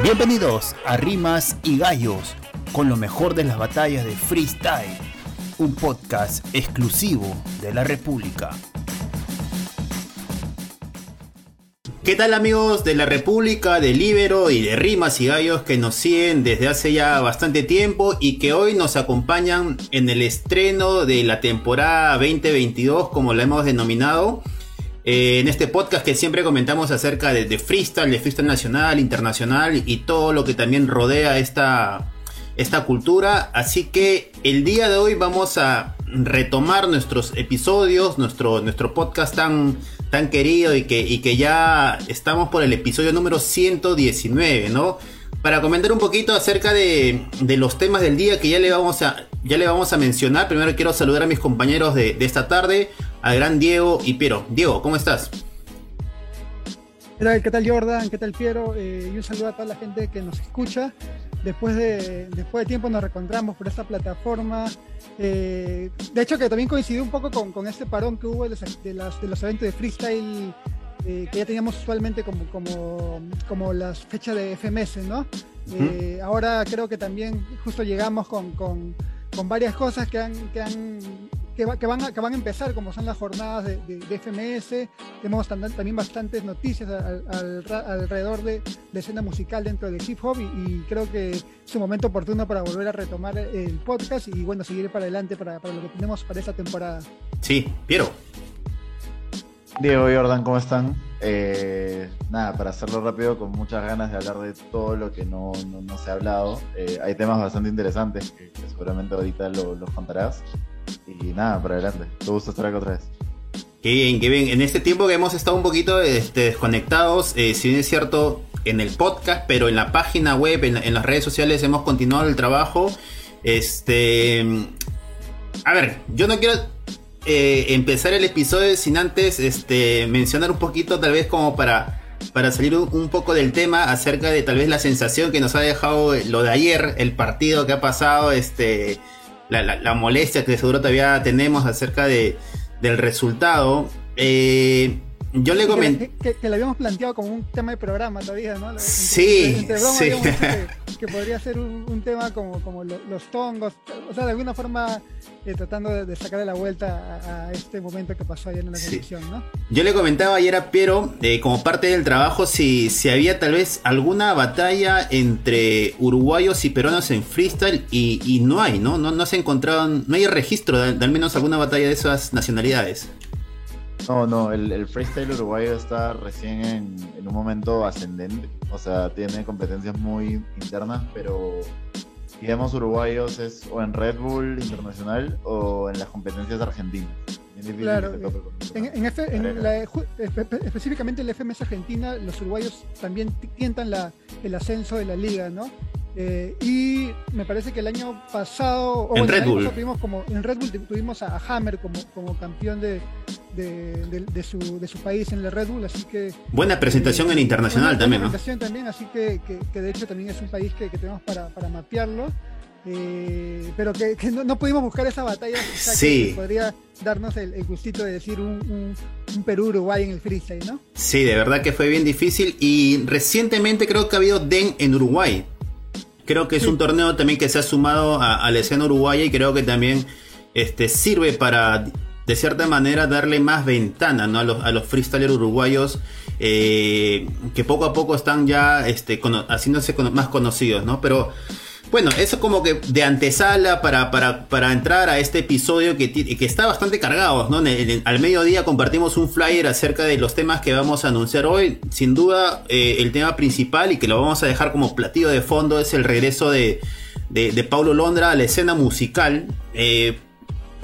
Bienvenidos a Rimas y Gallos, con lo mejor de las batallas de freestyle, un podcast exclusivo de la República. ¿Qué tal amigos de la República, de Libero y de Rimas y Gallos que nos siguen desde hace ya bastante tiempo y que hoy nos acompañan en el estreno de la temporada 2022 como la hemos denominado? Eh, en este podcast que siempre comentamos acerca de, freestyle, de freestyle nacional, internacional y todo lo que también rodea esta, esta cultura. Así que el día de hoy vamos a retomar nuestros episodios, nuestro, nuestro podcast tan, tan querido y que, y que ya estamos por el episodio número 119, ¿no? Para comentar un poquito acerca de, de, los temas del día que ya le vamos a, ya le vamos a mencionar. Primero quiero saludar a mis compañeros de, de esta tarde al gran Diego y Piero. Diego, ¿cómo estás? ¿Qué tal, Jordan? ¿Qué tal Piero? Eh, y un saludo a toda la gente que nos escucha. Después de, después de tiempo nos reencontramos por esta plataforma. Eh, de hecho, que también coincidió un poco con, con este parón que hubo de los, de los eventos de freestyle eh, que ya teníamos usualmente como, como, como las fechas de FMS, ¿no? ahora creo que también justo llegamos con, con, con varias cosas que han, que han que, van a, que van a empezar, como son las jornadas de, de, FMS. Tenemos también bastantes noticias alrededor de la escena musical dentro del hip hop y, creo que es un momento oportuno para volver a retomar el podcast y bueno, seguir para adelante para, para lo que tenemos para esta temporada. Sí, Piero. Diego y Jordan, ¿cómo están? Eh, nada, para hacerlo rápido, con muchas ganas de hablar de todo lo que no, no, se ha hablado. Eh, hay temas bastante interesantes que, seguramente ahorita los contarás. Y nada, para adelante. Te gusta estar acá otra vez. Qué bien, qué bien. En este tiempo que hemos estado un poquito este, desconectados, eh, si bien es cierto, en el podcast, pero en la página web, en, las redes sociales hemos continuado el trabajo. Este. A ver, yo no quiero eh, empezar el episodio sin antes este, mencionar un poquito, tal vez como para, para salir un, poco del tema acerca de tal vez la sensación que nos ha dejado lo de ayer, el partido que ha pasado, este, la, molestia que seguro todavía tenemos acerca de, del resultado. Eh, yo le comenté. Que, que, lo habíamos planteado como un tema de programa todavía, ¿no? sí, sí. Que, podría ser un, tema como, como los tongos, o sea, de alguna forma eh, tratando de, sacarle la vuelta a, este momento que pasó ayer en la televisión, ¿no? Yo le comentaba ayer a Piero, eh, como parte del trabajo, si, si había tal vez alguna batalla entre uruguayos y peruanos en freestyle y, y no hay, ¿no? ¿no? No se encontraron, no hay registro de al menos alguna batalla de esas nacionalidades. No, no, el, freestyle uruguayo está recién en, un momento ascendente, o sea, tiene competencias muy internas, pero digamos uruguayos es o en Red Bull Internacional o en las competencias argentinas. Claro, en, específicamente en la FMS Argentina, los uruguayos también tientan la, el ascenso de la liga, ¿no? Eh, y me parece que el año pasado, en Red Bull. Tuvimos como, en Red Bull tuvimos a, Hammer como, como campeón de, de, su, de su país en el Red Bull, así que... Buena presentación en internacional también, buena presentación también, así que, que, de hecho también es un país que, tenemos para, para mapearlo. Eh, pero que, no, pudimos buscar esa batalla sí. que podría darnos el, gustito de decir un, un, Perú-Uruguay en el freestyle, ¿no? Sí, de verdad que fue bien difícil y recientemente creo que ha habido DEN en Uruguay. Creo que es un torneo también que se ha sumado a, la escena uruguaya y creo que también este, sirve para, de cierta manera, darle más ventana a, los, a los freestylers uruguayos eh, que poco a poco están ya este, haciéndose más conocidos, ¿no? Pero bueno, eso como que de antesala para, para, entrar a este episodio que, que está bastante cargado, ¿no? al mediodía compartimos un flyer acerca de los temas que vamos a anunciar hoy. Sin duda, eh, el tema principal y que lo vamos a dejar como platillo de fondo es el regreso de, de, Paulo Londra a la escena musical. Eh,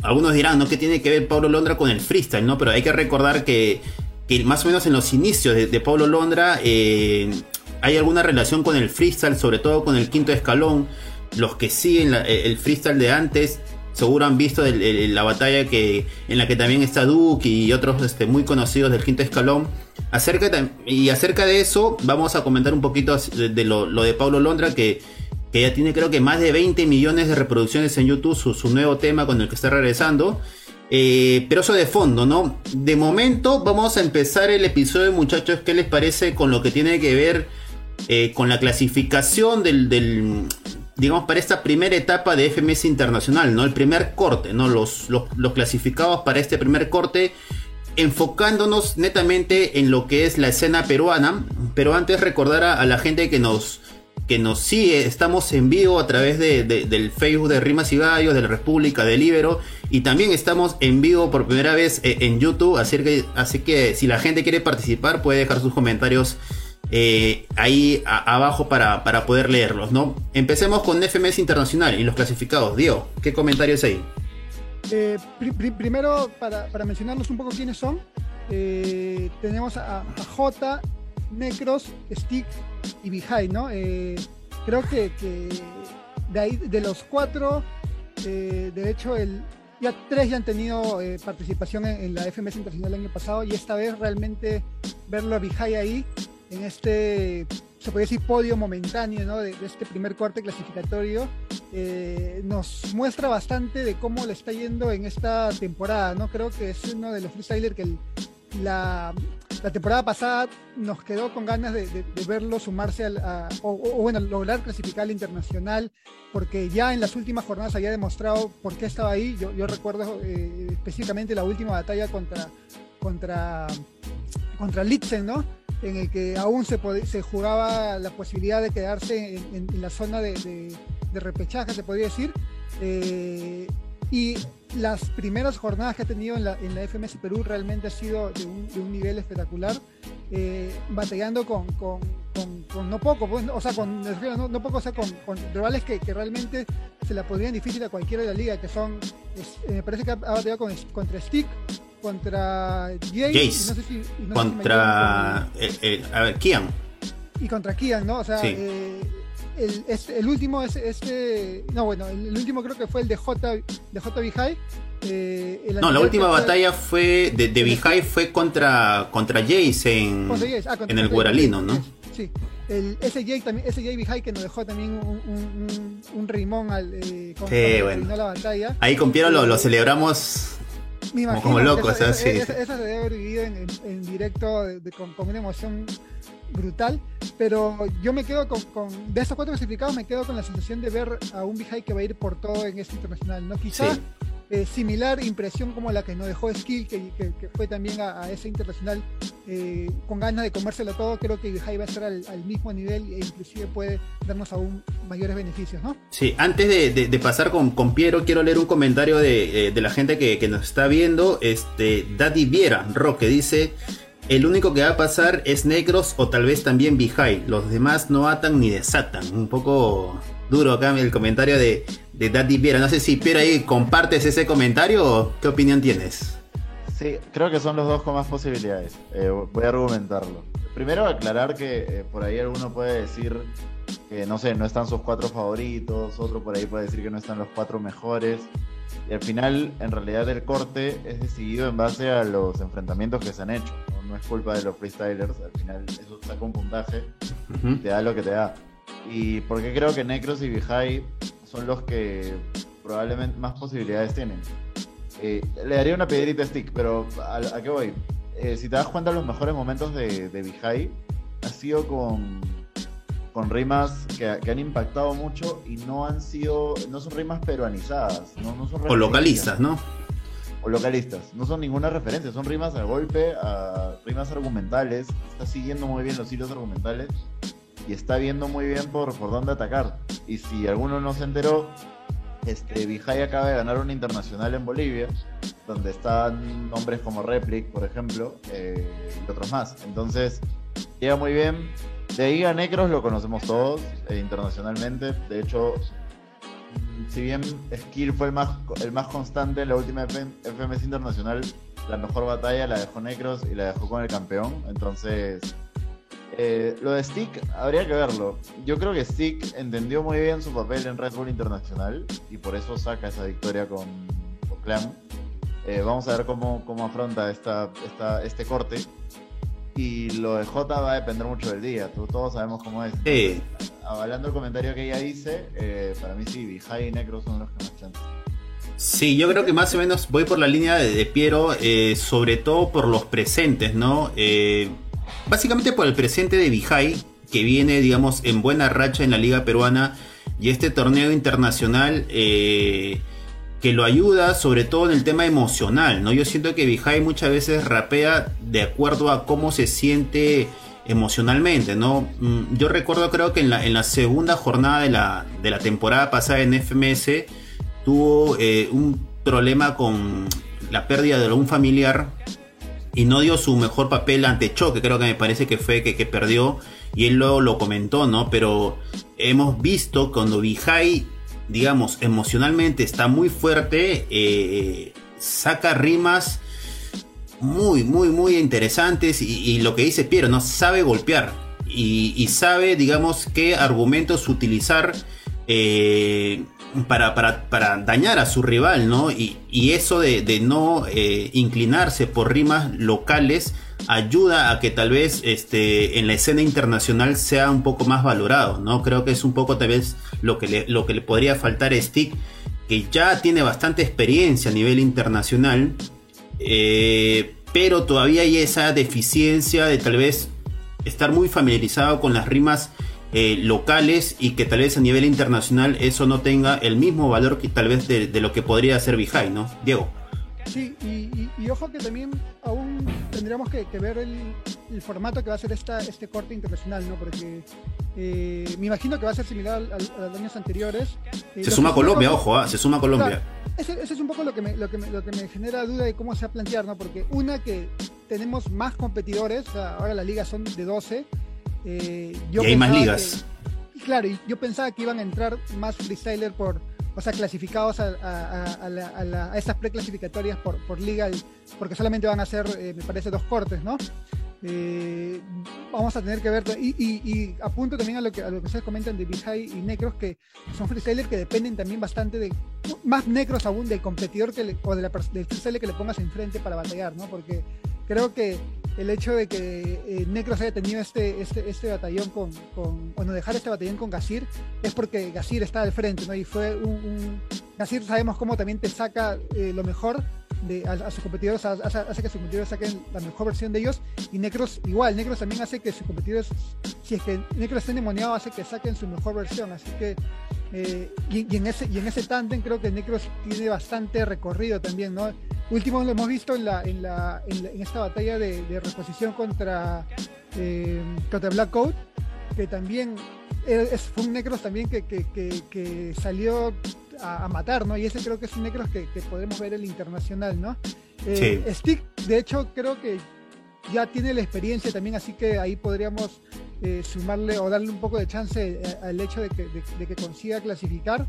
algunos dirán, ¿no? ¿Qué tiene que ver Paulo Londra con el freestyle, no? Pero hay que recordar que, más o menos en los inicios de, de Paulo Londra... Eh, hay alguna relación con el freestyle, sobre todo con el quinto escalón. Los que siguen eh, el freestyle de antes seguro han visto la batalla que, en la que también está Duke y otros este, muy conocidos del quinto escalón. Acerca y acerca de eso vamos a comentar un poquito de, lo, de Pablo Londra que, que, ya tiene creo que más de 20 millones de reproducciones en YouTube, su, nuevo tema con el que está regresando. Eh, pero eso de fondo, ¿no? De momento vamos a empezar el episodio muchachos, ¿qué les parece con lo que tiene que ver eh, con la clasificación del, del, digamos, para esta primera etapa de FMS Internacional, ¿no? El primer corte, ¿no? Los, los, clasificados para este primer corte enfocándonos netamente en lo que es la escena peruana, pero antes recordar a, la gente que nos, que nos sigue, estamos en vivo a través de, de, del Facebook de Rimas y Gallos, de la República, de Libero, y también estamos en vivo por primera vez eh, en YouTube, así que, así que si la gente quiere participar puede dejar sus comentarios eh, ahí abajo para, para, poder leerlos, ¿no? Empecemos con FMS Internacional y los clasificados. Diego, ¿qué comentarios hay? Eh, pr pr primero, para, para, mencionarnos un poco quiénes son, eh, tenemos a, J, Necros, Stick y Bihai, ¿no? Creo que, que, de ahí, de los cuatro, de hecho, el, ya tres ya han tenido participación en, la FMS Internacional el año pasado y esta vez realmente verlo a ahí en este, se puede decir, podio momentáneo ¿no? de, de, este primer corte clasificatorio, eh, nos muestra bastante de cómo le está yendo en esta temporada. ¿no? Creo que es uno de los freestylers que el, la, la, temporada pasada nos quedó con ganas de, de, de verlo sumarse al, a, o, o, bueno, lograr clasificar al internacional, porque ya en las últimas jornadas había demostrado por qué estaba ahí. Yo, yo recuerdo eh, específicamente la última batalla contra, contra, contra Litzen, ¿no? En el que aún se, se jugaba la posibilidad de quedarse en, en, en la zona de, de, de, repechaje, se podría decir. Eh, y las primeras jornadas que ha tenido en la, en la FMS Perú realmente ha sido de un, de un nivel espectacular, eh, batallando con, con, con, con, no poco, pues, o sea, con, no, no poco, o sea, con, rivales que, que, realmente se la podrían difícil a cualquiera de la liga, que son, es, me parece que ha, batallado contra Stick, contra Jace, Jace. No sé si, no contra si el, el, a ver, Kian y contra Kian, ¿no? O sea, sí. eh, el, este, el, último es este, no bueno, el, el, último creo que fue el de J de J Bihai. Eh, no, la última batalla fue de, de Bihai fue contra contra Jace en, Jace. Ah, en el Guaralino, ¿no? Sí. El, ese Jay también, ese Jay Bihai que nos dejó también un, un, un, un rimón al eh, con, sí, bueno. la batalla. Ahí con Piero lo, lo celebramos me imagino como, sí. esa, esa, se debe haber vivido en, en, en directo de, de, con, con, una emoción brutal, pero yo me quedo con, con, de estos cuatro clasificados me quedo con la sensación de ver a un Bihai que va a ir por todo en este internacional, ¿no? Quizás sí. Eh, similar impresión como la que nos dejó Skill, que, que, que fue también a, ese internacional eh, con ganas de comérselo todo, creo que Bihai va a estar al, mismo nivel e inclusive puede darnos aún mayores beneficios, ¿no? Sí, antes de, pasar con, con, Piero, quiero leer un comentario de, eh, de la gente que, que, nos está viendo, este, Daddy Viera, Roque, dice... El único que va a pasar es Negros o tal vez también Bihai. Los demás no atan ni desatan. Un poco duro acá el comentario de, de Daddy Viera. No sé si Piero ahí compartes ese comentario o qué opinión tienes. Sí, creo que son los dos con más posibilidades. Eh, voy a argumentarlo. Primero aclarar que eh, por ahí alguno puede decir que no sé, no están sus cuatro favoritos, otro por ahí puede decir que no están los cuatro mejores. Y al final, en realidad, el corte es decidido en base a los enfrentamientos que se han hecho. No, no es culpa de los freestylers. Al final, eso saca un puntaje, uh -huh. te da lo que te da. Y porque creo que Necros y Bihai son los que probablemente más posibilidades tienen. Eh, le daría una piedrita a Stick, pero ¿a, a qué voy? Eh, si te das cuenta, los mejores momentos de, de Bihai ha sido con con rimas que, que, han impactado mucho y no han sido, no son rimas peruanizadas, no, no son o localistas, ¿no? O localistas, no son ninguna referencia, son rimas al golpe, a rimas argumentales, está siguiendo muy bien los hilos argumentales y está viendo muy bien por, por dónde atacar. Y si alguno no se enteró, este, Vijay acaba de ganar un internacional en Bolivia, donde están nombres como Replic, por ejemplo, eh, y otros más. Entonces, llega muy bien, de ahí a Necros lo conocemos todos eh, internacionalmente. De hecho, si bien Skill fue el más, el más constante en la última FMS internacional, la mejor batalla la dejó Necros y la dejó con el campeón. Entonces, eh, lo de Stick habría que verlo. Yo creo que Stick entendió muy bien su papel en Red Bull Internacional y por eso saca esa victoria con, con Clan. Eh, vamos a ver cómo, cómo afronta esta, esta, este corte y lo de J va a depender mucho del día. Todos sabemos cómo es. Sí. Avalando el comentario que ella dice, eh, para mí sí, Bihai y Necro son los que más chances. Sí, yo creo que más o menos voy por la línea de, de Piero, sobre todo por los presentes, ¿no? Básicamente por el presente de Bihai, que viene, digamos, en buena racha en la liga peruana y este torneo internacional eh, que lo ayuda sobre todo en el tema emocional, ¿no? Yo siento que Vijay muchas veces rapea de acuerdo a cómo se siente emocionalmente, ¿no? Mm, yo recuerdo creo que en la, en la segunda jornada de la, de la temporada pasada en FMS tuvo eh, un problema con la pérdida de un familiar y no dio su mejor papel ante Choque, creo que me parece que fue que, que perdió y él luego lo comentó, ¿no? Pero hemos visto cuando Vijay, digamos, emocionalmente está muy fuerte, eh, saca rimas muy, muy, muy interesantes y, lo que dice Piero, ¿no? Sabe golpear y, sabe, digamos, qué argumentos utilizar. Eh, para, para, dañar a su rival, ¿no? Y, eso de, no eh, inclinarse por rimas locales ayuda a que tal vez este, en la escena internacional sea un poco más valorado, ¿no? Creo que es un poco tal vez lo que le, lo que le podría faltar a Stick, que ya tiene bastante experiencia a nivel internacional, eh, pero todavía hay esa deficiencia de tal vez estar muy familiarizado con las rimas eh, locales y que tal vez a nivel internacional eso no tenga el mismo valor que tal vez de, de lo que podría ser Vijay, ¿no? Diego. Sí, y, ojo que también aún tendríamos que, ver el, formato que va a ser esta, este corte internacional, ¿no? Porque eh, me imagino que va a ser similar a, los años anteriores. Eh, se suma Colombia, ojo, ¿ah? se suma Colombia. ese, es un poco lo que, me, lo, que me, lo que me genera duda de cómo se va a plantear, ¿no? Porque una que tenemos más competidores, ahora las ligas son de 12. Eh, y hay más ligas. claro, y yo pensaba que iban a entrar más freestyler por o sea, clasificados a, a, estas preclasificatorias por, por liga, porque solamente van a ser, eh, me parece, dos cortes, ¿no? Eh, vamos a tener que ver, y, apunto también a lo que, a lo que ustedes comentan de Bihai y Necros, que son freestylers que dependen también bastante de, más Necros aún del competidor que o de la, del freestyler que le pongas enfrente para batallar, ¿no? Porque creo que el hecho de que eh, Necros haya tenido este, este, este batallón con, con, o no dejar este batallón con Gasir, es porque Gasir está al frente, ¿no? Y fue un, un Gasir sabemos cómo también te saca eh, lo mejor de, a, sus competidores, hace, que sus competidores saquen la mejor versión de ellos, y Necros igual, Necros también hace que sus competidores, si es que Necros está endemoniado, hace que saquen su mejor versión, así que eh, y, en ese, y en ese tándem creo que Necros tiene bastante recorrido también, ¿no? Último lo hemos visto en, la, en, la, en, esta batalla de, reposición contra, eh, contra Black Coat, que también es, fue un Necros también que, que, que, salió a, matar, ¿no? Y ese creo que es un Necros que, podemos ver en el internacional, ¿no? Eh, Stick, de hecho, creo que ya tiene la experiencia también, así que ahí podríamos eh, sumarle o darle un poco de chance al hecho de que, de consiga clasificar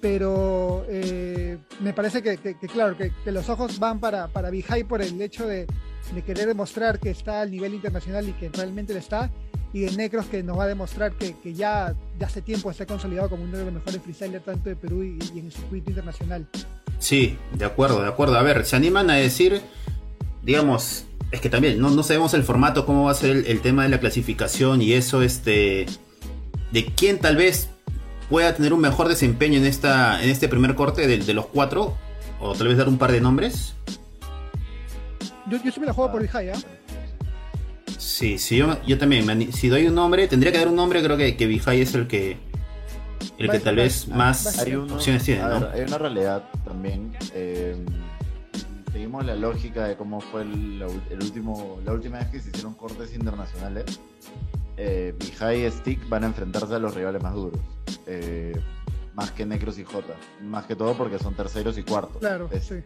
pero eh, me parece que, claro, que, los ojos van para, para Bihai por el hecho de, querer demostrar que está al nivel internacional y que realmente lo está, y de Necros que nos va a demostrar que, ya de hace tiempo está consolidado como uno de los mejores freestylers tanto de Perú y, en el circuito internacional. Sí, de acuerdo, de acuerdo. A ver, se animan a decir, digamos, es que también no, sabemos el formato, cómo va a ser el, el tema de la clasificación y eso, este, de quién tal vez pueda tener un mejor desempeño en, esta, en este primer corte de, de los cuatro? O tal vez dar un par de nombres. Yo, yo sí me la juego por el high, ¿eh? Sí, sí yo, yo, también. Si doy un nombre, tendría que dar un nombre. Creo que, que Vijay es el que el que tal vez más opciones tiene. ¿no? hay una realidad también. Eh, seguimos la lógica de cómo fue el, el, último, la última vez que se hicieron cortes internacionales eh, y Stick van a enfrentarse a los rivales más duros. Eh, más que Necros y J. Más que todo porque son terceros y cuartos. Claro, sí.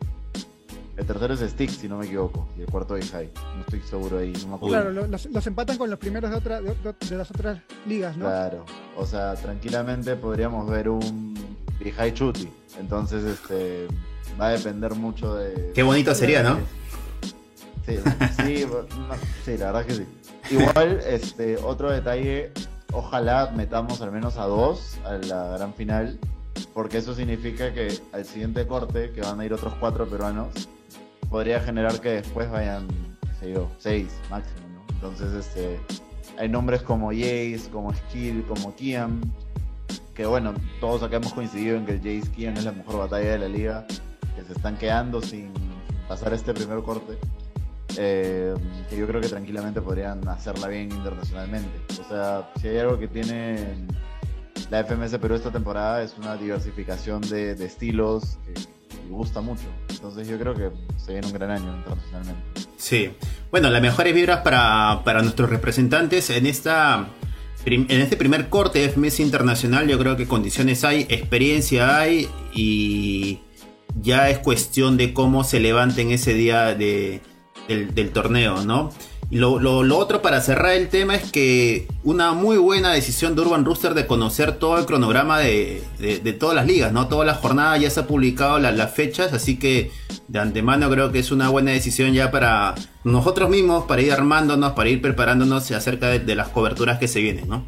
El tercero es Stick, si no me equivoco, y el cuarto es High. No estoy seguro ahí, no me acuerdo. Claro, los, empatan con los primeros de, otra, de, las otras ligas, ¿no? Claro, o sea, tranquilamente podríamos ver un High Chuti. Entonces, este, va a depender mucho de. Qué bonito sería, ¿no? Sí, sí, sí, la verdad que sí. Igual, este, otro detalle, ojalá metamos al menos a dos a la gran final, porque eso significa que al siguiente corte, que van a ir otros cuatro peruanos, podría generar que después vayan, qué sé yo, seis máximo, ¿no? Entonces, este, hay nombres como Jace, como Skill, como Kian, que bueno, todos acá hemos coincidido en que el Jace Kian es la mejor batalla de la liga, que se están quedando sin pasar este primer corte. eh, que yo creo que tranquilamente podrían hacerla bien internacionalmente. O sea, si hay algo que tiene la FMS Perú esta temporada es una diversificación de, estilos que, me gusta mucho. Entonces yo creo que se viene un gran año internacionalmente. Sí. Bueno, las mejores vibras para, para nuestros representantes en esta en este primer corte de FMS Internacional yo creo que condiciones hay, experiencia hay y ya es cuestión de cómo se levanten ese día de, del, torneo, ¿no? Lo, lo, otro para cerrar el tema es que una muy buena decisión de Urban Rooster de conocer todo el cronograma de, todas las ligas, ¿no? Todas las jornadas ya se ha publicado las fechas, así que de antemano creo que es una buena decisión ya para nosotros mismos, para ir armándonos, para ir preparándonos acerca de, las coberturas que se vienen, ¿no?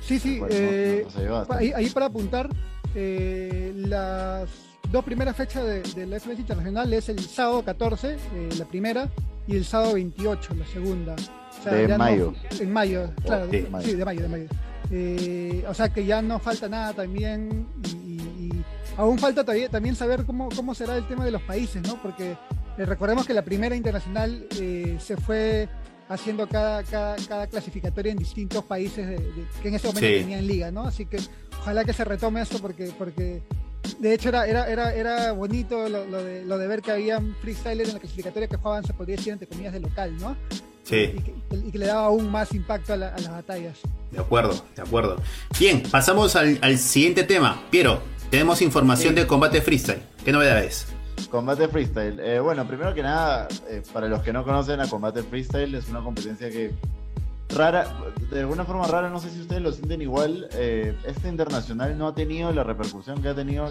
Sí, sí, eh, ahí, para apuntar, eh, las dos primeras fechas de, la FMS Internacional es el sábado 14, eh, la primera, y el sábado 28, la segunda. de mayo. en mayo, claro, sí, de mayo, de mayo. Eh, o sea que ya no falta nada también y, aún falta también saber cómo, cómo será el tema de los países, ¿no? Porque eh, recordemos que la primera internacional se fue haciendo cada, cada, cada, clasificatoria en distintos países que en ese momento tenían liga, ¿no? Así que ojalá que se retome eso porque, porque de hecho, era, era, era, era bonito lo, de, lo de ver que había freestylers en la clasificatoria que jugaban, se podría decir, entre comillas, de local, ¿no? Sí. Y que, le daba aún más impacto a, las batallas. De acuerdo, de acuerdo. Bien, pasamos al, siguiente tema. Piero, tenemos información de combate freestyle. ¿Qué novedades? Combate freestyle. Eh, bueno, primero que nada, eh, para los que no conocen a combate freestyle, es una competencia que rara, de alguna forma rara, no sé si ustedes lo sienten igual, eh, este internacional no ha tenido la repercusión que ha tenido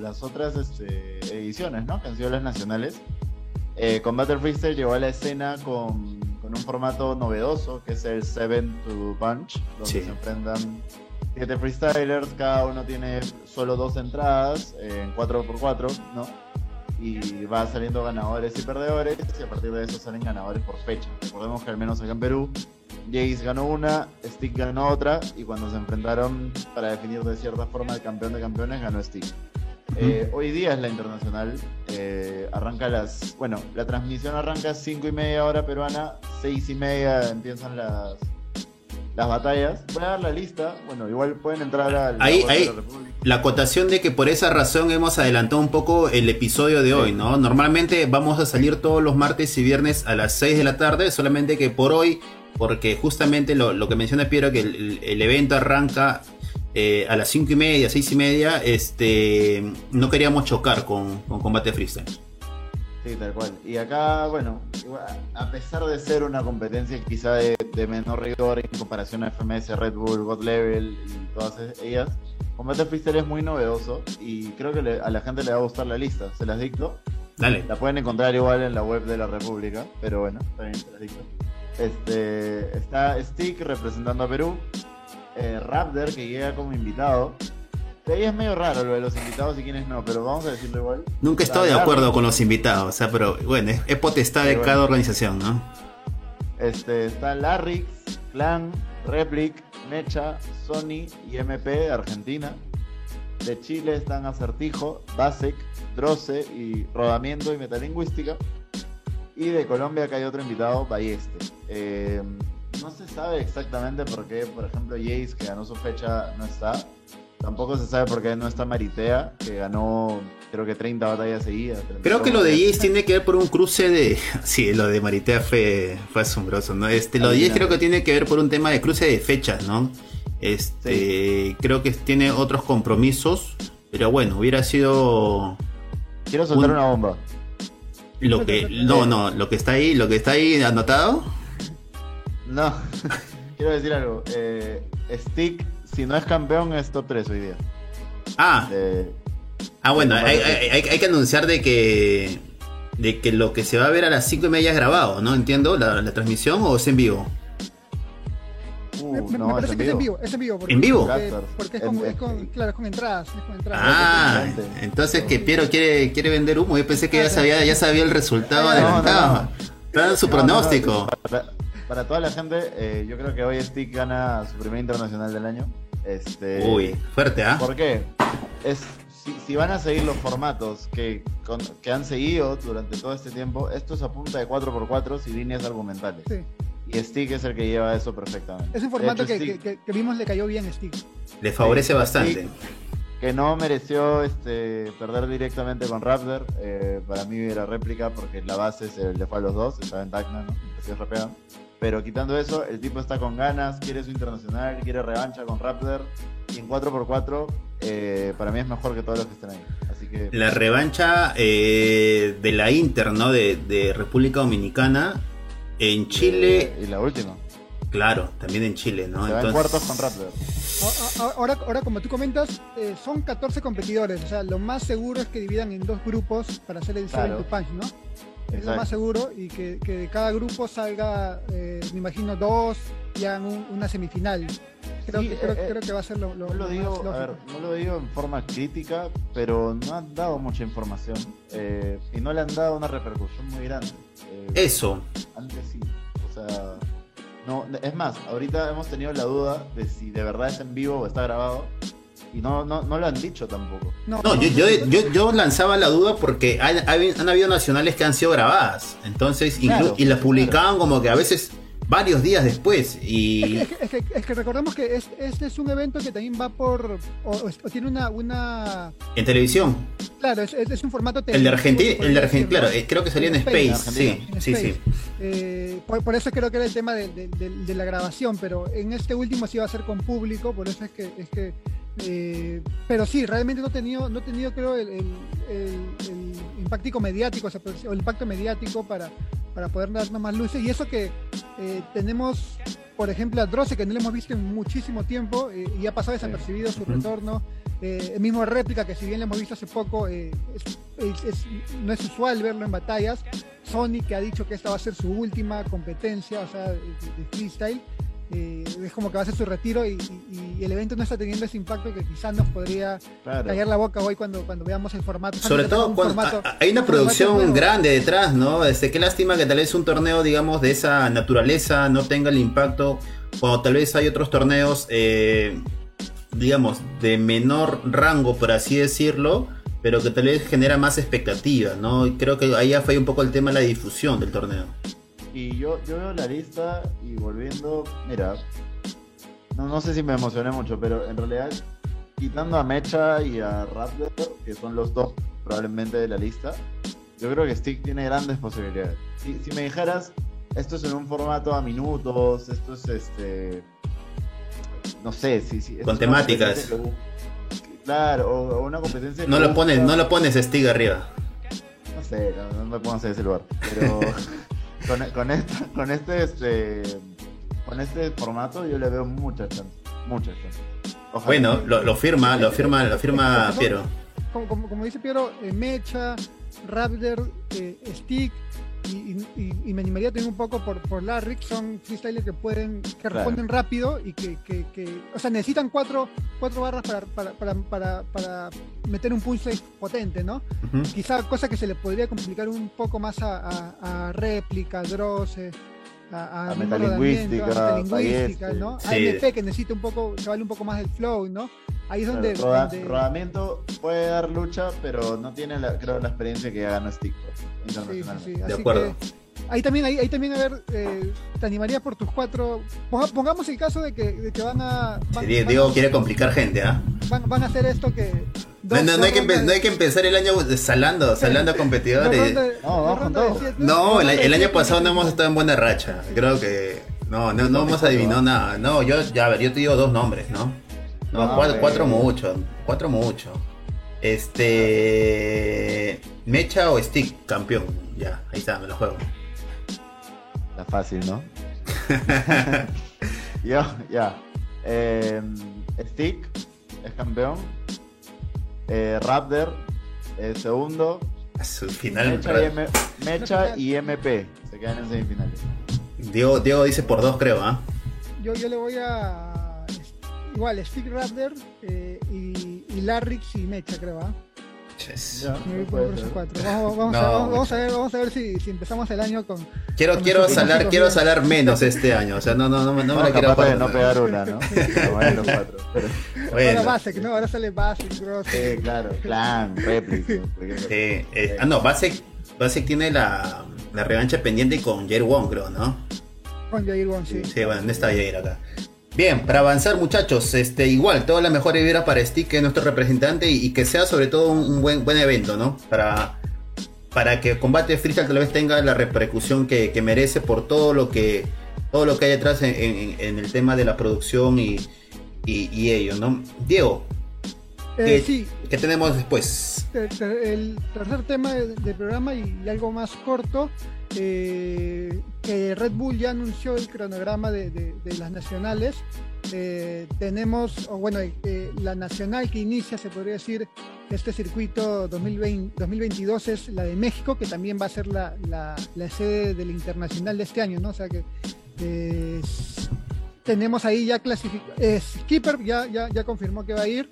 las otras este, ediciones, ¿no? Que han sido las nacionales. Eh, Combater Freestyle llegó a la escena con, con, un formato novedoso, que es el 7 to Punch, donde se enfrentan 7 freestylers, cada uno tiene solo dos entradas en 4x4, ¿no? y va saliendo ganadores y perdedores y a partir de eso salen ganadores por fecha. Recordemos que al menos acá en Perú Jace ganó una, Stick ganó otra, y cuando se enfrentaron para definir de cierta forma el campeón de campeones, ganó Stick. Eh, hoy día es la internacional, eh, arranca las, bueno, la transmisión arranca a 5 y media hora peruana, 6 y media empiezan las, las batallas. Voy a dar la lista, bueno, igual pueden entrar a la, ahí, ahí, la acotación de que por esa razón hemos adelantado un poco el episodio de hoy, ¿no? Normalmente vamos a salir todos los martes y viernes a las 6 de la tarde, solamente que por hoy porque justamente lo, que menciona Piero, que el, evento arranca eh, a las 5 y media, 6 y media, este, no queríamos chocar con, combate freestyle. Sí, tal cual. Y acá, bueno, a pesar de ser una competencia quizá de, menor rigor en comparación a FMS, Red Bull, God Level y todas ellas, Combate Freestyle es muy novedoso y creo que a la gente le va a gustar la lista. ¿Se las dicto? Dale. La pueden encontrar igual en la web de la República, pero bueno, también se las dicto. Este, está Stick representando a Perú. Eh, Raptor que llega como invitado. De ahí es medio raro lo de los invitados y quiénes no, pero vamos a decirlo igual. Nunca he estado de acuerdo con los invitados, o sea, pero bueno, es, potestad de cada organización, ¿no? Este, está Larrix, Clan, Replic, Mecha, Sony y MP Argentina. De Chile están Acertijo, Basek, Droce y Rodamiento y Metalingüística. Y de Colombia acá hay otro invitado, Balleste. Eh, no se sabe exactamente por qué, por ejemplo, Jace, que ganó su fecha, no está. Tampoco se sabe por qué no está Maritea, que ganó creo que 30 batallas seguidas. Creo que lo de Jace tiene que ver por un cruce de... Sí, lo de Maritea fue, fue asombroso, ¿no? Este, lo de Jace creo que tiene que ver por un tema de cruce de fechas, ¿no? Este, creo que tiene otros compromisos, pero bueno, hubiera sido... Quiero soltar una bomba. Lo que, no, no, lo que está ahí, lo que está ahí anotado. No, quiero decir algo. Eh, Stick, si no es campeón, es top 3 hoy día. Ah. ah, bueno, hay, que anunciar de que de que lo que se va a ver a las 5 y media es grabado, ¿no? Entiendo, la, la transmisión o es en vivo. Uh, me, no, parece que es en vivo, es en vivo. ¿En vivo? Porque, es, con, es con, claro, es con entradas, es con entradas. Ah, entonces que Piero quiere, quiere vender humo. Yo pensé que ya sabía, ya sabía el resultado adelantado. Está en su pronóstico. Para, toda la gente, eh, yo creo que hoy Stick gana su primer internacional del año. Este, Uy, fuerte, ¿ah? ¿Por qué? Es si, van a seguir los formatos que, que han seguido durante todo este tiempo, esto es a punta de 4x4 y líneas argumentales. Sí. Y Stick es el que lleva eso perfectamente. Es un formato que, que, vimos le cayó bien a Stick. Le favorece bastante. que no mereció este, perder directamente con Raptor. Eh, para mí era réplica porque la base se le fue a los dos. Estaba en Tacna, ¿no? Pero quitando eso, el tipo está con ganas, quiere su internacional, quiere revancha con Raptor. Y en 4x4, eh, para mí es mejor que todos los que están ahí. Así que... La revancha eh, de la Inter, ¿no? De, de República Dominicana en Chile. y la última. Claro, también en Chile, ¿no? Se Entonces... cuartos con Raptor. Ahora, ahora, como tú comentas, eh, son 14 competidores. O sea, lo más seguro es que dividan en dos grupos para hacer el claro. Punch, ¿no? Es lo más seguro y que, que de cada grupo salga, eh, me imagino, dos y hagan una semifinal. Creo, que, creo, eh, que va a ser lo, lo, no lo digo, a ver, no lo digo en forma crítica, pero no han dado mucha información y no le han dado una repercusión muy grande. Eso. Antes sí. O sea, no, es más, ahorita hemos tenido la duda de si de verdad es en vivo o está grabado. Y no, no, no lo han dicho tampoco. No, yo, yo, yo, yo, lanzaba la duda porque han, han, habido nacionales que han sido grabadas. Entonces, y las publicaban como que a veces varios días después. Y... Es que, es que, recordemos que este es un evento que también va por. O, tiene una, una. En televisión. Claro, es, es un formato El de Argentina, el de Argentina, claro, eh, creo que salía en, Space. Sí, sí, sí. Eh, por, eso creo que era el tema de, de, la grabación, pero en este último sí va a ser con público, por eso es que. Es que eh, pero sí, realmente no he tenido, no tenido creo, el, el, el, impacto mediático, o el impacto mediático para, para poder darnos más luces. Y eso que eh, tenemos, por ejemplo, a Drosse, que no lo hemos visto en muchísimo tiempo eh, y ha pasado desapercibido su retorno. Eh, el mismo réplica, que si bien lo hemos visto hace poco, no es usual verlo en batallas. Sony, que ha dicho que esta va a ser su última competencia, o sea, de freestyle. Eh, es como que va a ser su retiro y, el evento no está teniendo ese impacto que quizás nos podría callar la boca hoy cuando, cuando veamos el formato. Sobre todo cuando hay una producción grande detrás, ¿no? Este, qué lástima que tal vez un torneo, digamos, de esa naturaleza no tenga el impacto cuando tal vez hay otros torneos, eh, digamos, de menor rango, por así decirlo, pero que tal vez genera más expectativa, ¿no? Y creo que ahí ya fue un poco el tema de la difusión del torneo. Y yo, yo veo la lista y volviendo, mira, no, no sé si me emocioné mucho, pero en realidad, quitando a Mecha y a Raptor, que son los dos probablemente de la lista, yo creo que Stick tiene grandes posibilidades. Si, si me dijeras, esto es en un formato a minutos, esto es este. No sé, si. si Con temáticas. claro, o, una competencia. No lo, pones, no lo pones Stick arriba. No sé, no, me pongo en ese lugar. Pero. con, con, esta, con este, este con este formato yo le veo muchas chances, muchas chances. bueno, lo, firma, lo firma, lo firma Piero. Como, como, dice Piero, eh, Mecha, Raptor, eh, Stick y, me animaría también un poco por, por Larry, son freestylers que pueden, que responden rápido y que, que, que, o sea, necesitan cuatro, cuatro barras para, para, para, para, para meter un pulse potente, ¿no? Quizá cosa que se le podría complicar un poco más a, a, a réplica, a, a, metalingüística, a ¿no? A MP que necesita un poco, que vale un poco más del flow, ¿no? Ahí es donde, Rodamiento puede dar lucha, pero no tiene la, creo la experiencia que gana Stick internacionalmente. de acuerdo. ahí también, ahí, ahí, también, a ver, eh, te animaría por tus cuatro. Pongamos el caso de que, de que van a. Diego quiere complicar gente, ¿ah? Van, van, a hacer esto que. No, no, hay que no, hay que empezar el año salando, salando a competidores. no, vamos con todo. No, el, el, año pasado no hemos estado en buena racha. Creo que. No, no, no hemos adivinado nada. No, yo, ya, a ver, yo te digo dos nombres, ¿no? No, ah, cuatro, mucho. Cuatro mucho. Este. Mecha o Stick, campeón. Ya, ahí está, me lo juego. Está fácil, ¿no? Yo, ya. Em, Stick es campeón. Eh, Raptor es segundo. su final. Mecha, y, Mecha y MP se quedan en semifinales. Diego, Diego dice por dos, creo, ¿ah? Yo, yo le voy a igual, Stick Raptor eh, y, y Larrix y Mecha, creo. ¿ah? Vamos, a ver, vamos a ver si, si empezamos el año con. Quiero, quiero salar, quiero salar menos este año. O sea, no, no, no, no, no me la quiero para no pegar una, ¿no? bueno, cuatro. Pero... Bueno. Ahora Basic, ¿no? Ahora sale Basic, Gross. Sí, claro. Clan, Replic. Sí. Eh, ah, no, Basic, Basic tiene la, la revancha pendiente con Jair Wong, creo, ¿no? Con Jair Wong, sí. Sí, bueno, no está Jair acá. Bien, para avanzar muchachos, este igual, toda la mejor idea para Stick, que es nuestro representante, y, que sea sobre todo un, buen, buen evento, ¿no? Para, para que Combate Freestyle tal vez tenga la repercusión que, merece por todo lo que todo lo que hay detrás en, el tema de la producción y, y, ello, ¿no? Diego, eh, sí. ¿qué tenemos después? El, tercer tema del programa y algo más corto eh, que Red Bull ya anunció el cronograma de, las nacionales. Eh, tenemos, o bueno, eh, la nacional que inicia, se podría decir, este circuito 2020, 2022 es la de México, que también va a ser la, sede del internacional de este año, ¿no? O sea que tenemos ahí ya clasificado. Skipper ya, ya, ya confirmó que va a ir.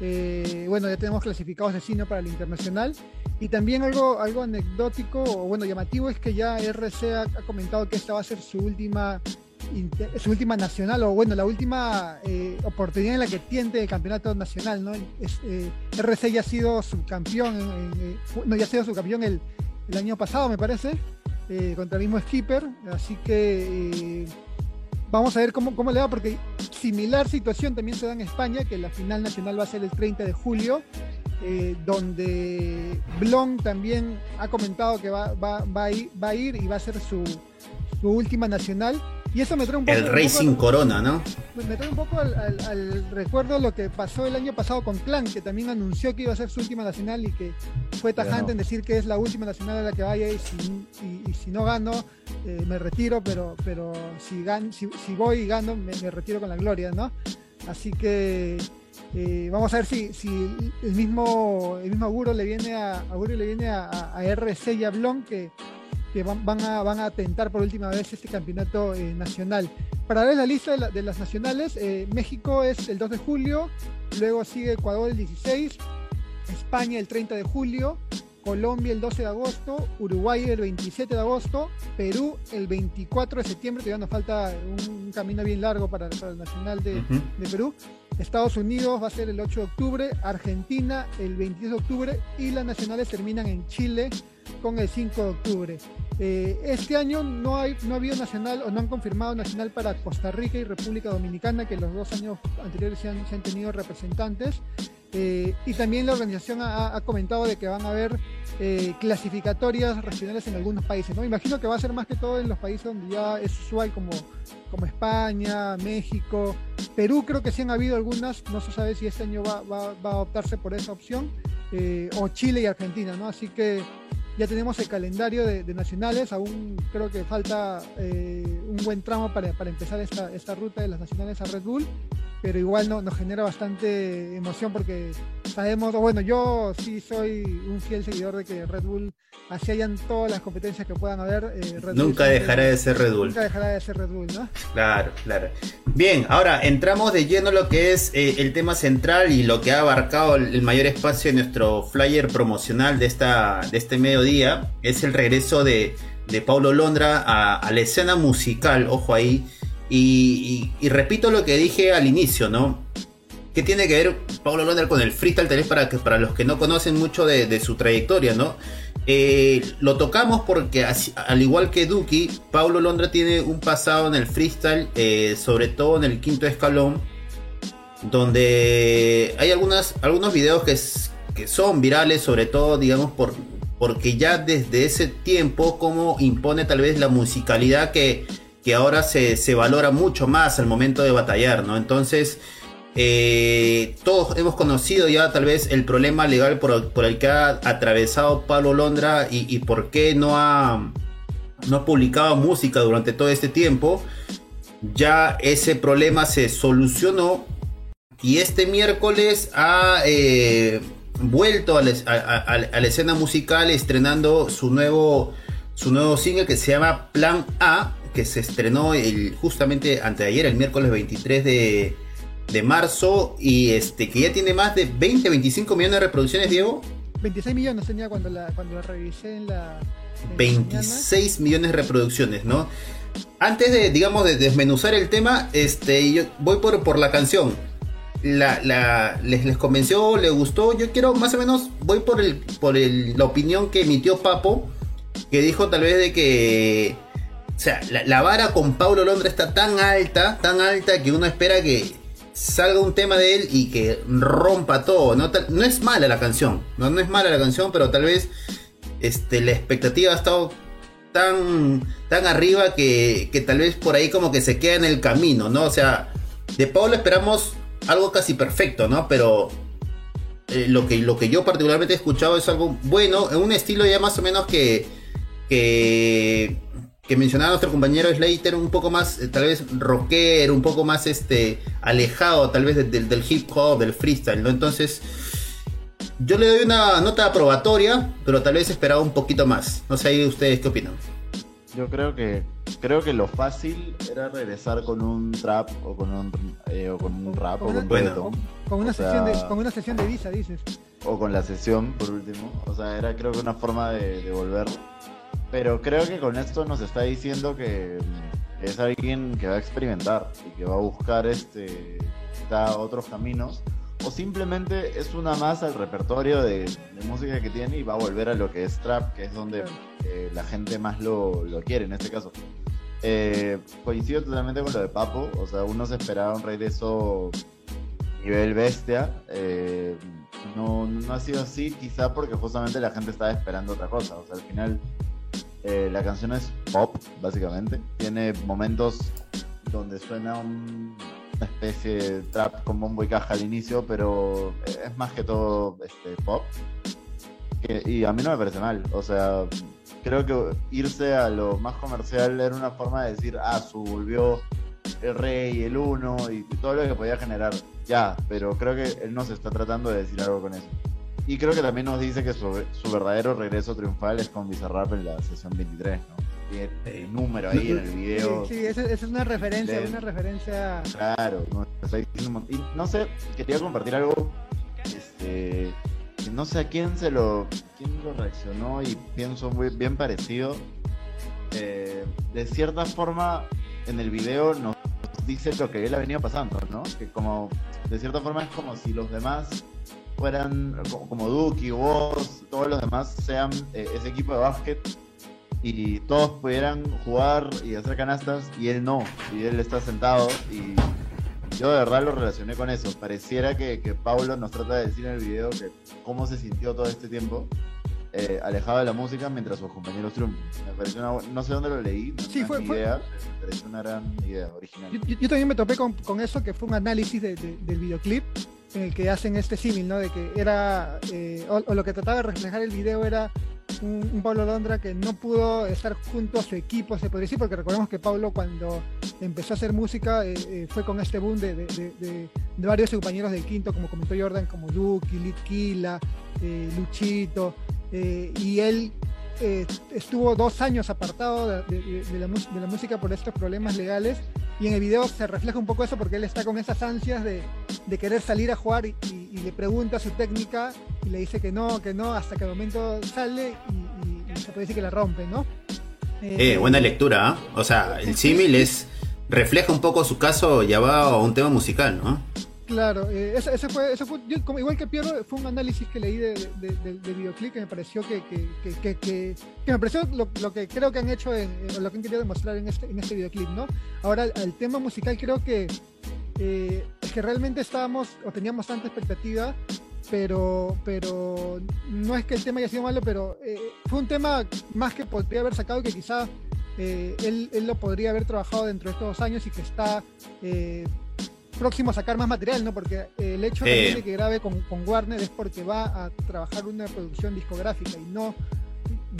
Bueno, ya tenemos clasificados de cine para el internacional. Y también algo, algo anecdótico o bueno, llamativo es que ya RC ha, comentado que esta va a ser su última su última nacional o bueno la última eh, oportunidad en la que tiente el campeonato nacional no eh, RC ya ha sido subcampeón eh, no ya ha sido subcampeón el, el año pasado me parece contra el mismo skipper así que vamos a ver cómo, cómo le va porque similar situación también se da en España que la final nacional va a ser el 30 de julio eh, donde Blon también ha comentado que va, va, a ir, va, a ir, y va a ser su, su, última nacional. Y eso me trae un poco. El sin corona, ¿no? Me trae un poco al, recuerdo lo que pasó el año pasado con Clan, que también anunció que iba a ser su última nacional y que fue tajante en decir que es la última nacional a la que vaya y si, y, si no gano, eh, me retiro, pero, pero si, gan, si, voy y gano, me, me retiro con la gloria, ¿no? Así que eh, vamos a ver si, el mismo el mismo Aguro le viene a Aguro le viene a, RC y a Blon que, van, a, van a atentar por última vez este campeonato eh, nacional. Para ver la lista de, las nacionales, eh, México es el 2 de julio, luego sigue Ecuador el 16, España el 30 de julio, Colombia el 12 de agosto, Uruguay el 27 de agosto, Perú el 24 de septiembre, todavía nos falta un, camino bien largo para, el Nacional de, Perú. Estados Unidos va a ser el 8 de octubre, Argentina el 22 de octubre y las nacionales terminan en Chile con el 5 de octubre. Eh, este año no, hay, no ha habido nacional o no han confirmado nacional para Costa Rica y República Dominicana, que los dos años anteriores se han, se han tenido representantes. Eh, y también la organización ha, comentado de que van a haber eh, clasificatorias regionales en algunos países. ¿no? Imagino que va a ser más que todo en los países donde ya es usual, como, como España, México, Perú, creo que sí han habido algunas, no se sabe si este año va, va, va a optarse por esa opción, eh, o Chile y Argentina, ¿no? Así que ya tenemos el calendario de, nacionales, aún creo que falta un buen tramo para, para empezar esta, esta ruta de las nacionales a Red Bull pero igual no, nos genera bastante emoción porque sabemos, o bueno, yo sí soy un fiel seguidor de que Red Bull, así hayan todas las competencias que puedan haber. Eh, nunca dejará de ser Red Bull. Nunca dejará de ser Red Bull, ¿no? Claro, claro. Bien, ahora entramos de lleno lo que es eh, el tema central y lo que ha abarcado el, mayor espacio en nuestro flyer promocional de, esta, de este mediodía, es el regreso de, de Paulo Londra a, a la escena musical, ojo ahí y, repito lo que dije al inicio, ¿no? ¿Qué tiene que ver Pablo Londra con el freestyle? Tal vez para, que, para los que no conocen mucho de, su trayectoria, ¿no? Eh, lo tocamos porque, al igual que Duki, Pablo Londra tiene un pasado en el freestyle, eh, sobre todo en el quinto escalón, donde hay algunos videos que, que son virales, sobre todo, digamos, por, porque ya desde ese tiempo, como impone tal vez la musicalidad que que ahora se, valora mucho más al momento de batallar, ¿no? Entonces, eh, todos hemos conocido ya tal vez el problema legal por, el que ha atravesado Pablo Londra y, por qué no ha, no publicado música durante todo este tiempo. Ya ese problema se solucionó y este miércoles ha eh, vuelto a la, escena musical estrenando su nuevo, su nuevo single que se llama Plan A que se estrenó el, justamente anteayer, el miércoles 23 de, de marzo, y este que ya tiene más de 20, 25 millones de reproducciones, Diego. 26 millones tenía cuando la, cuando la revisé en la... 26 millones de reproducciones, ¿no? Antes de, digamos, de desmenuzar el tema, este, yo voy por, por la canción. La, la, les, les convenció, les gustó. Yo quiero más o menos, voy por el, por el, la opinión que emitió Papo, que dijo tal vez de que, o sea, la, vara con Paulo Londra está tan alta, tan alta que uno espera que salga un tema de él y que rompa todo. No, no es mala la canción, no, no es mala la canción, pero tal vez este, la expectativa ha estado tan, tan arriba que, que, tal vez por ahí como que se queda en el camino, ¿no? O sea, de Pablo esperamos algo casi perfecto, ¿no? Pero eh, lo, que, lo que yo particularmente he escuchado es algo bueno, en un estilo ya más o menos que, que, que mencionaba nuestro compañero Slater, un poco más, eh, tal vez rocker, un poco más este, alejado tal vez del, del hip hop, del freestyle, ¿no? Entonces... Yo le doy una nota aprobatoria, pero tal vez esperaba un poquito más. No sé ahí ustedes qué opinan. Yo creo que creo que lo fácil era regresar con un trap o con un, eh, o con un rap o con, bueno. con, una sesión de, con una sesión de visa, dices. O con la sesión, por último. O sea, era creo que una forma de, de volver. Pero creo que con esto nos está diciendo que es alguien que va a experimentar y que va a buscar este otros caminos o simplemente es una más al repertorio de, de, música que tiene y va a volver a lo que es trap, que es donde eh, la gente más lo, lo, quiere en este caso. Eh, coincido totalmente con lo de Papo, o sea, uno se esperaba un regreso nivel bestia. Eh, no, no ha sido así, quizá porque justamente la gente estaba esperando otra cosa. O sea, al final eh, la canción es pop, básicamente. Tiene momentos donde suena un una especie de trap con bombo y caja al inicio, pero es más que todo este, pop. Y a mí no me parece mal. O sea, creo que irse a lo más comercial era una forma de decir, ah, su volvió el rey, el uno y todo lo que podía generar. Ya, pero creo que él no se está tratando de decir algo con eso. Y creo que también nos dice que su, su verdadero regreso triunfal es con Bizarrap en la sesión 23, ¿no? el número ahí en el video. Sí, sí esa, es una referencia, una referencia. Claro, no, y no sé, quería compartir algo, este, no sé a quién se lo, quién lo reaccionó y pienso muy bien parecido. Eh, de cierta forma, en el video nos dice lo que él ha venido pasando, ¿no? Que como, de cierta forma es como si los demás fueran, como Duki, vos, todos los demás sean eh, ese equipo de básquet y todos pudieran jugar y hacer canastas y él no, y él está sentado y yo de verdad lo relacioné con eso. Pareciera que, que Paulo nos trata de decir en el video que cómo se sintió todo este tiempo eh, alejado de la música mientras sus compañeros triunfan. Me pareció una, no sé dónde lo leí, no sí, fue, idea, me pareció una gran idea original. Yo, yo, también me topé con, con, eso, que fue un análisis de, de, del videoclip en el que hacen este símil, ¿no? De que era, eh, o, lo que trataba de reflejar el video era un, Pablo Londra que no pudo estar junto a su equipo, se podría decir, porque recordemos que Pablo cuando empezó a hacer música eh, eh, fue con este boom de, de, de, de, varios compañeros del quinto, como comentó Jordan, como Duki, Litquila, eh, Luchito, y él estuvo dos años apartado de, la, música por estos problemas legales y en el video se refleja un poco eso porque él está con esas ansias de, de querer salir a jugar y, y, y, le pregunta su técnica y le dice que no, que no, hasta que el momento sale y, y se puede decir que la rompe, ¿no? Eh, buena lectura, ¿eh? o sea, el símil es refleja un poco su caso llevado a un tema musical, ¿no? Claro, eh, ese, fue, ese fue yo, como, igual que Piero, fue un análisis que leí de, de, de, de videoclip que me pareció que, que, que, que, me pareció lo, lo, que creo que han hecho, en, lo que han querido demostrar en este, en este videoclip, ¿no? Ahora, el tema musical creo que, eh, que realmente estábamos, o teníamos tanta expectativa, pero, pero no es que el tema haya sido malo, pero eh, fue un tema más que podría haber sacado que quizá eh, él, él, lo podría haber trabajado dentro de estos dos años y que está eh, próximo a sacar más material, ¿no? Porque el hecho eh. de que grabe con, con, Warner es porque va a trabajar una producción discográfica y no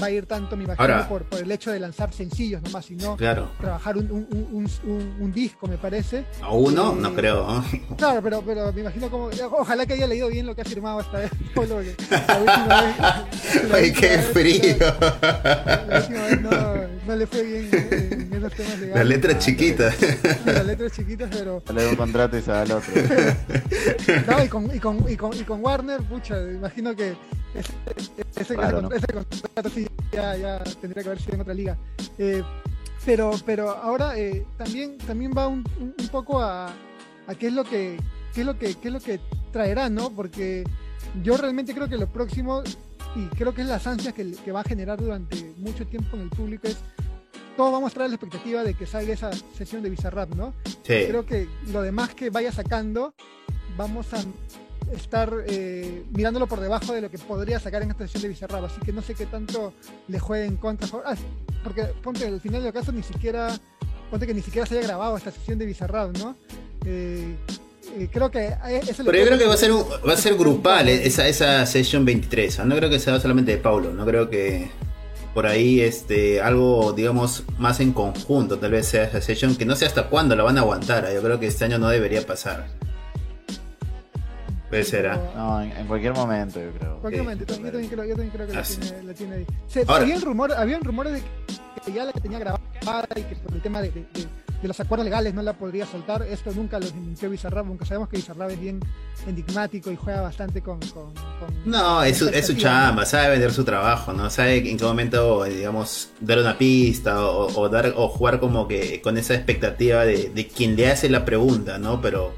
va a ir tanto, me imagino, Ahora, por, por, el hecho de lanzar sencillos nomás, sino claro. trabajar un, un, un, un, disco, me parece. ¿A uno? Eh, no creo. Claro, pero, pero me imagino como. Ojalá que haya leído bien lo que ha firmado esta vez. Polo, la última vez. ¡Ay, qué frío! La última vez no, no le fue bien en, en esos temas legales. Las letras chiquitas. Las letras chiquitas, pero. Le un contrato y se va al otro. no, y con, y, con, y, con, y con Warner, pucha, imagino que ese, contrato sí ya, tendría que haber sido en otra liga. Eh, pero, pero ahora eh, también, también va un, poco a, a, qué es lo que qué es lo que qué es lo que traerá, ¿no? Porque yo realmente creo que lo próximo y creo que es las ansias que, que va a generar durante mucho tiempo en el público es todo va a mostrar la expectativa de que salga esa sesión de Bizarrap, ¿no? Sí. Creo que lo demás que vaya sacando, vamos a estar eh, mirándolo por debajo de lo que podría sacar en esta sesión de Bizarrap, así que no sé qué tanto le juegue en contra. Ah, porque ponte, al final del caso ni siquiera, ponte que ni siquiera se haya grabado esta sesión de Bizarrap, ¿no? Eh, eh, creo que eso Pero yo creo que va a ser va a ser grupal esa, esa sesión 23, ¿ah? no creo que sea solamente de Paulo, no creo que por ahí este algo digamos más en conjunto tal vez sea esa sesión que no sé hasta cuándo la van a aguantar yo creo que este año no debería pasar. Puede ser ¿ah? no en, cualquier momento yo creo. Cualquier momento yo también creo, yo también creo que la, tiene, la tiene, ahí. Se, había rumor había rumores de que ya la tenía grabada y que por el tema de de los acuerdos legales no la podría soltar. Esto nunca lo desmintió Bizarrap, aunque sabemos que Bizarrap es bien enigmático y juega bastante con... no, es su, es su chamba, sabe vender su trabajo, ¿no? Sabe en qué momento, digamos, dar una pista o, dar o jugar como que con esa expectativa de, de quien le hace la pregunta, ¿no? Pero...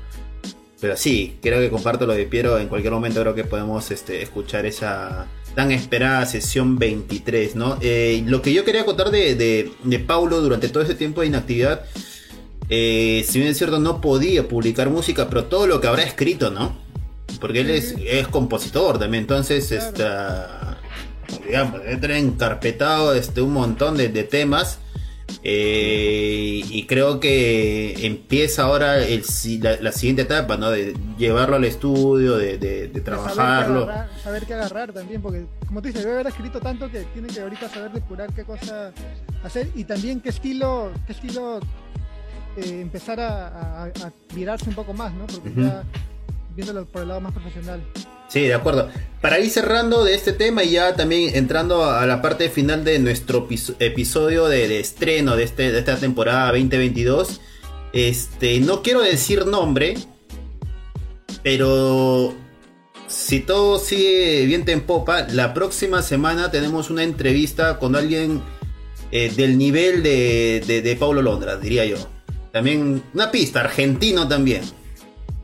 Pero sí, creo que comparto lo de Piero. En cualquier momento creo que podemos este, escuchar esa tan esperada sesión 23, ¿no? Eh, lo que yo quería contar de, de, de Paulo durante todo ese tiempo de inactividad eh, si bien es cierto, no podía publicar música, pero todo lo que habrá escrito, ¿no? Porque él es, compositor también, entonces está, digamos, debe encarpetado este, un montón de, temas. Eh, y creo que empieza ahora el, la, siguiente etapa, ¿no? De llevarlo al estudio, de, trabajarlo. Saber qué, agarrar, también, porque como tú dices, debe haber escrito tanto que tiene que ahorita saber depurar qué cosa hacer y también qué estilo, qué estilo eh, empezar a, virarse un poco más, ¿no? Porque ya viéndolo por el lado más profesional. Sí, de acuerdo. Para ir cerrando de este tema y ya también entrando a la parte final de nuestro episodio de, estreno de, este, de esta temporada 2022, este, no quiero decir nombre, pero si todo sigue bien en popa, la próxima semana tenemos una entrevista con alguien eh, del nivel de, de, de Paulo Londra, diría yo. También una pista, argentino también.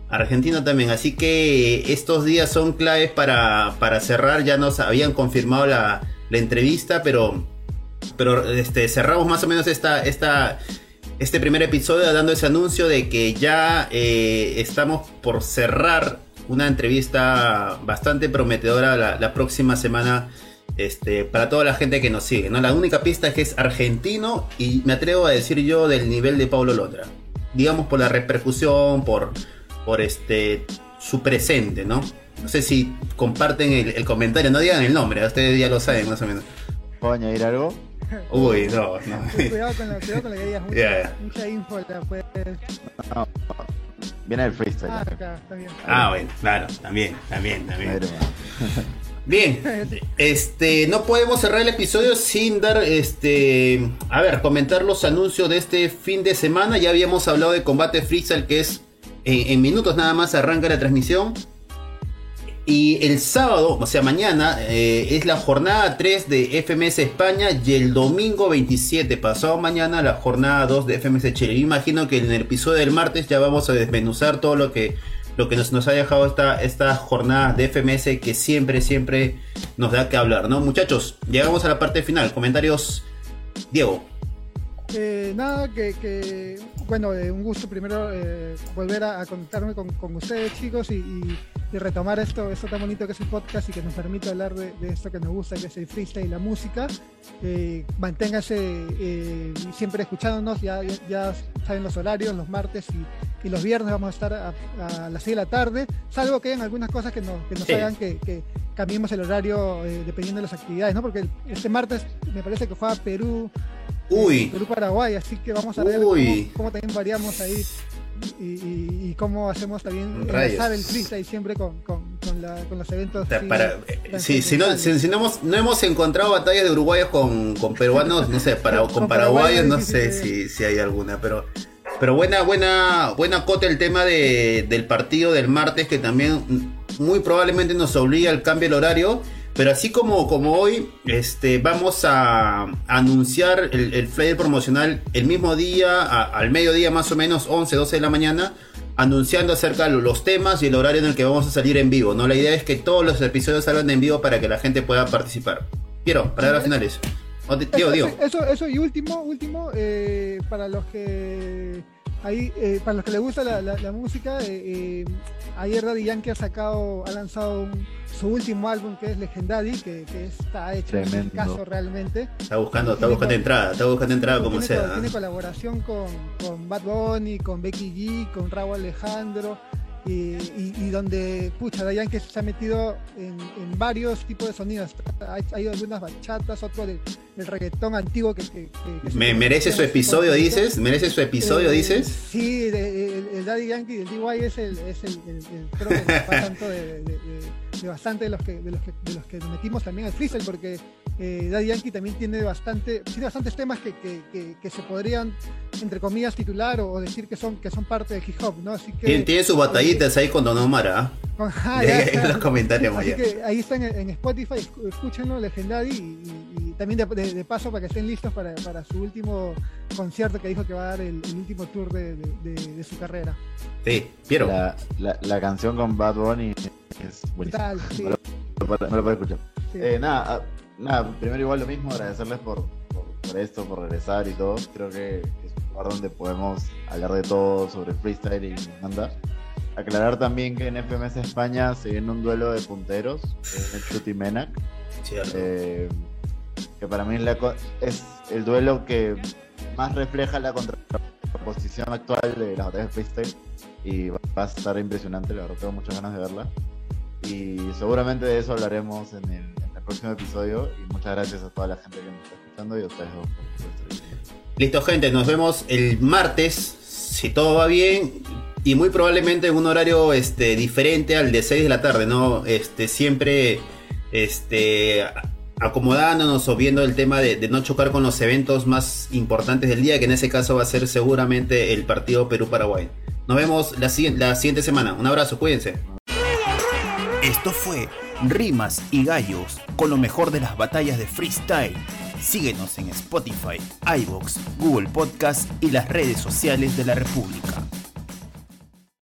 Argentino también. Así que estos días son claves para, para cerrar. Ya nos habían confirmado la, entrevista, pero, pero este, cerramos más o menos esta, esta, este primer episodio dando ese anuncio de que ya eh, estamos por cerrar una entrevista bastante prometedora la, la próxima semana este, para toda la gente que nos sigue. ¿no? La única pista es que es argentino y me atrevo a decir yo del nivel de Pablo Londra. Digamos por la repercusión, por, por este, su presente, ¿no? No sé si comparten el, comentario, no digan el nombre, ustedes ya lo saben más o menos. ¿Puedo añadir algo? Uy, no, no. cuidado, con la, cuidado con la que digas, mucha, mucha info la puedes... viene el freestyle. Ah, acá, está bien. Ah, bueno, claro, también, también, también. Bien, este, no podemos cerrar el episodio sin dar, este, a ver, comentar los anuncios de este fin de semana. Ya habíamos hablado de Combate Freestyle, que es en, minutos nada más arranca la transmisión. Y el sábado, o sea, mañana, eh, es la jornada 3 de FMS España y el domingo 27, pasado mañana, la jornada 2 de FMS Chile. Yo imagino que en el episodio del martes ya vamos a desmenuzar todo lo que lo que nos, ha dejado esta, esta jornada de FMS que siempre, siempre nos da que hablar, ¿no? Muchachos, llegamos a la parte final. Comentarios, Diego. Eh, nada, que, bueno, eh, un gusto primero eh, volver a, conectarme con, ustedes, chicos, y y retomar esto, esto tan bonito que es el podcast y que nos permite hablar de, esto que nos gusta, que es el freestyle y la música. Eh, manténgase eh, siempre escuchándonos, ya, ya, saben los horarios, los martes y, los viernes vamos a estar a, las 6 de la tarde, salvo que hayan algunas cosas que nos, que nos hagan que, cambiemos el horario eh, dependiendo de las actividades, ¿no? Porque este martes me parece que juega Perú, Uy. Perú-Paraguay, así que vamos a ver cómo, también variamos ahí y, cómo hacemos también enlazar el freestyle siempre con, con, los eventos. si, no, hemos, no hemos encontrado batallas de uruguayos con, peruanos, no sé, para, con, paraguayos, no sé si, si hay alguna, pero pero buena, buena, buena cota el tema de, del partido del martes que también muy probablemente nos obliga al cambio del horario. Pero así como, como hoy, este, vamos a anunciar el, el flyer promocional el mismo día, al mediodía más o menos, 11, 12 de la mañana, anunciando acerca de los temas y el horario en el que vamos a salir en vivo. ¿no? La idea es que todos los episodios salgan en vivo para que la gente pueda participar. Quiero, para las finales. Digo, Eso, eso, y último, último, eh, para los que ahí, eh, para los que les gusta la, música, eh, ayer Daddy Yankee ha sacado, ha lanzado su último álbum que es Legendary, que, está hecho en el caso realmente. Está buscando, está buscando entrada, está buscando entrada como sea. Tiene colaboración con, con Bad Bunny, con Becky G, con Raúl Alejandro y, donde, pucha, Dayan que se ha metido en, varios tipos de sonidos. Hay, hay algunas bachatas, otro del, reggaetón antiguo que... ¿Me merece su episodio, dices? ¿Merece su episodio, eh, dices? Sí, el, Daddy Yankee, el DY es el, es el, creo que tanto de, de, bastante de los que de los que, de los que metimos también al freestyle, porque eh, Daddy Yankee también tiene bastante, tiene bastantes temas que, que, que, se podrían, entre comillas, titular o, decir que son, que son parte del hip hop, ¿no? Así que, tiene, sus batallitas ahí con Don Omar, ¿ah? en los comentarios, Así que ahí está en, Spotify, escúchenlo, Legendary, y, también de, paso para que estén listos para, para, su último concierto que dijo que va a dar el, último tour de, de, su carrera. Sí, quiero. La, la, canción con Bad Bunny es buenísima. sí. no, lo, puedo escuchar. Eh, nada, nada, primero igual lo mismo, agradecerles por, por, esto, por regresar y todo. Creo que es un lugar donde podemos hablar de todo sobre freestyle y manda. Aclarar también que en FMS España se viene un duelo de punteros, en el Chuti Menac. Eh, que para mí es el duelo que más refleja la contraposición actual de las batallas de freestyle y va a estar impresionante, la verdad tengo muchas ganas de verla. Y seguramente de eso hablaremos en el próximo episodio. Y muchas gracias a toda la gente que nos está escuchando y a ustedes dos Listo, gente, nos vemos el martes, si todo va bien. Y muy probablemente en un horario este, diferente al de 6 de la tarde, ¿no? Este, siempre este, acomodándonos o viendo el tema de, no chocar con los eventos más importantes del día, que en ese caso va a ser seguramente el partido Perú-Paraguay. Nos vemos la, la siguiente semana. Un abrazo, cuídense. Esto fue rimas y gallos con lo mejor de las batallas de freestyle. Síguenos en Spotify, iBox, Google Podcast y las redes sociales de la República.